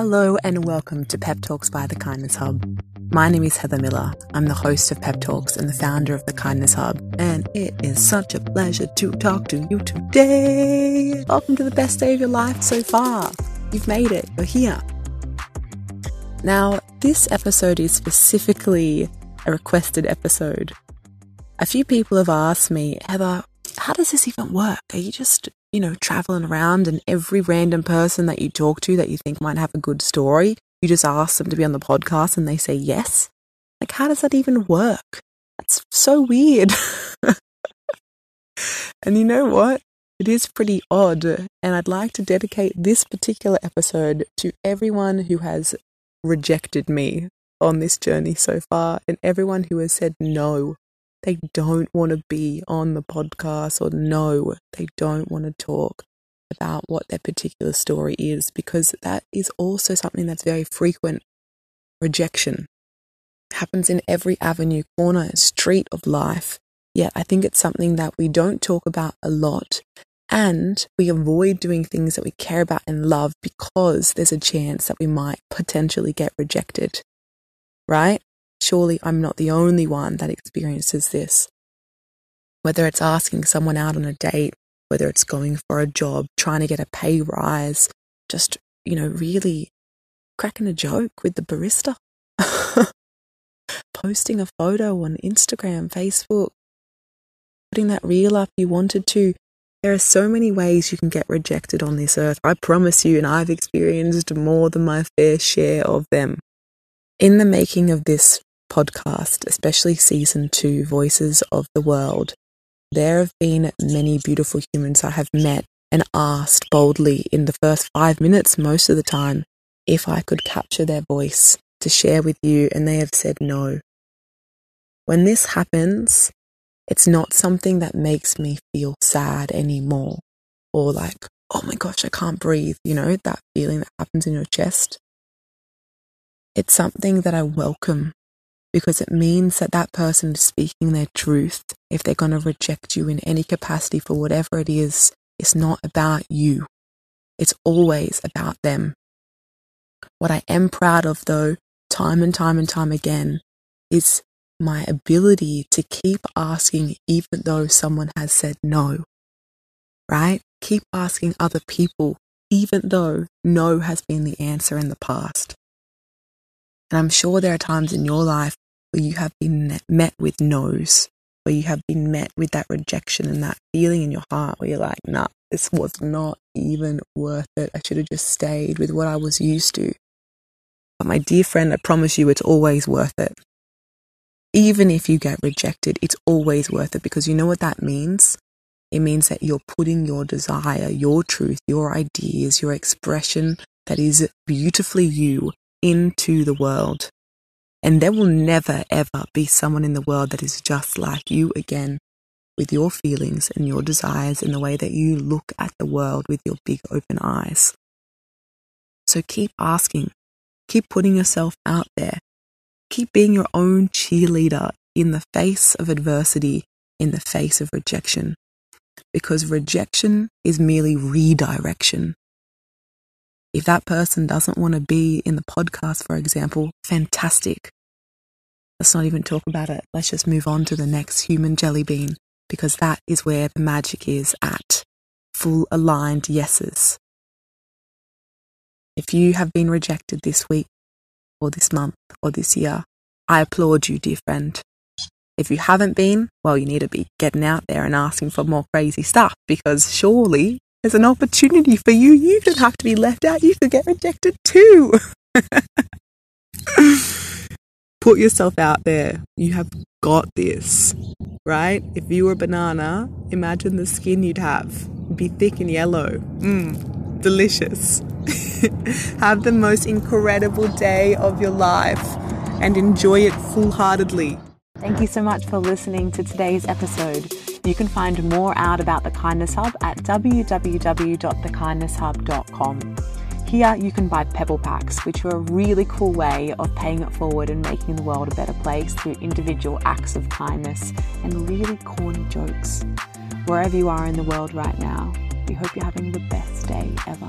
Hello and welcome to Pep Talks by the Kindness Hub. My name is Heather Miller. I'm the host of Pep Talks and the founder of the Kindness Hub, and it is such a pleasure to talk to you today. Welcome to the best day of your life so far. You've made it, you're here. Now, this episode is specifically a requested episode. A few people have asked me, Heather, how does this even work? Are you just you know, traveling around and every random person that you talk to that you think might have a good story, you just ask them to be on the podcast and they say yes. Like, how does that even work? That's so weird. and you know what? It is pretty odd. And I'd like to dedicate this particular episode to everyone who has rejected me on this journey so far and everyone who has said no they don't want to be on the podcast or no, they don't want to talk about what their particular story is because that is also something that's very frequent. Rejection happens in every avenue, corner, street of life. Yet I think it's something that we don't talk about a lot and we avoid doing things that we care about and love because there's a chance that we might potentially get rejected. Right? Surely I'm not the only one that experiences this. Whether it's asking someone out on a date, whether it's going for a job, trying to get a pay rise, just, you know, really cracking a joke with the barista, posting a photo on Instagram, Facebook, putting that reel up you wanted to. There are so many ways you can get rejected on this earth. I promise you, and I've experienced more than my fair share of them. In the making of this podcast, especially season two, Voices of the World, there have been many beautiful humans I have met and asked boldly in the first five minutes, most of the time, if I could capture their voice to share with you, and they have said no. When this happens, it's not something that makes me feel sad anymore or like, oh my gosh, I can't breathe, you know, that feeling that happens in your chest. It's something that I welcome because it means that that person is speaking their truth. If they're going to reject you in any capacity for whatever it is, it's not about you. It's always about them. What I am proud of, though, time and time and time again, is my ability to keep asking even though someone has said no. Right? Keep asking other people even though no has been the answer in the past. And I'm sure there are times in your life where you have been met with no's, where you have been met with that rejection and that feeling in your heart where you're like, nah, this was not even worth it. I should have just stayed with what I was used to. But my dear friend, I promise you it's always worth it. Even if you get rejected, it's always worth it because you know what that means? It means that you're putting your desire, your truth, your ideas, your expression that is beautifully you into the world. And there will never, ever be someone in the world that is just like you again, with your feelings and your desires and the way that you look at the world with your big open eyes. So keep asking, keep putting yourself out there, keep being your own cheerleader in the face of adversity, in the face of rejection. Because rejection is merely redirection. If that person doesn't want to be in the podcast, for example, fantastic. Let's not even talk about it. Let's just move on to the next human jelly bean because that is where the magic is at. Full aligned yeses. If you have been rejected this week or this month or this year, I applaud you, dear friend. If you haven't been, well, you need to be getting out there and asking for more crazy stuff because surely there's an opportunity for you. You don't have to be left out. You could get rejected too. Put yourself out there. You have got this, right? If you were a banana, imagine the skin you'd have. It'd be thick and yellow. Mmm, delicious. have the most incredible day of your life and enjoy it full heartedly. Thank you so much for listening to today's episode. You can find more out about the Kindness Hub at www.thekindnesshub.com. Here you can buy pebble packs, which are a really cool way of paying it forward and making the world a better place through individual acts of kindness and really corny jokes. Wherever you are in the world right now, we hope you're having the best day ever.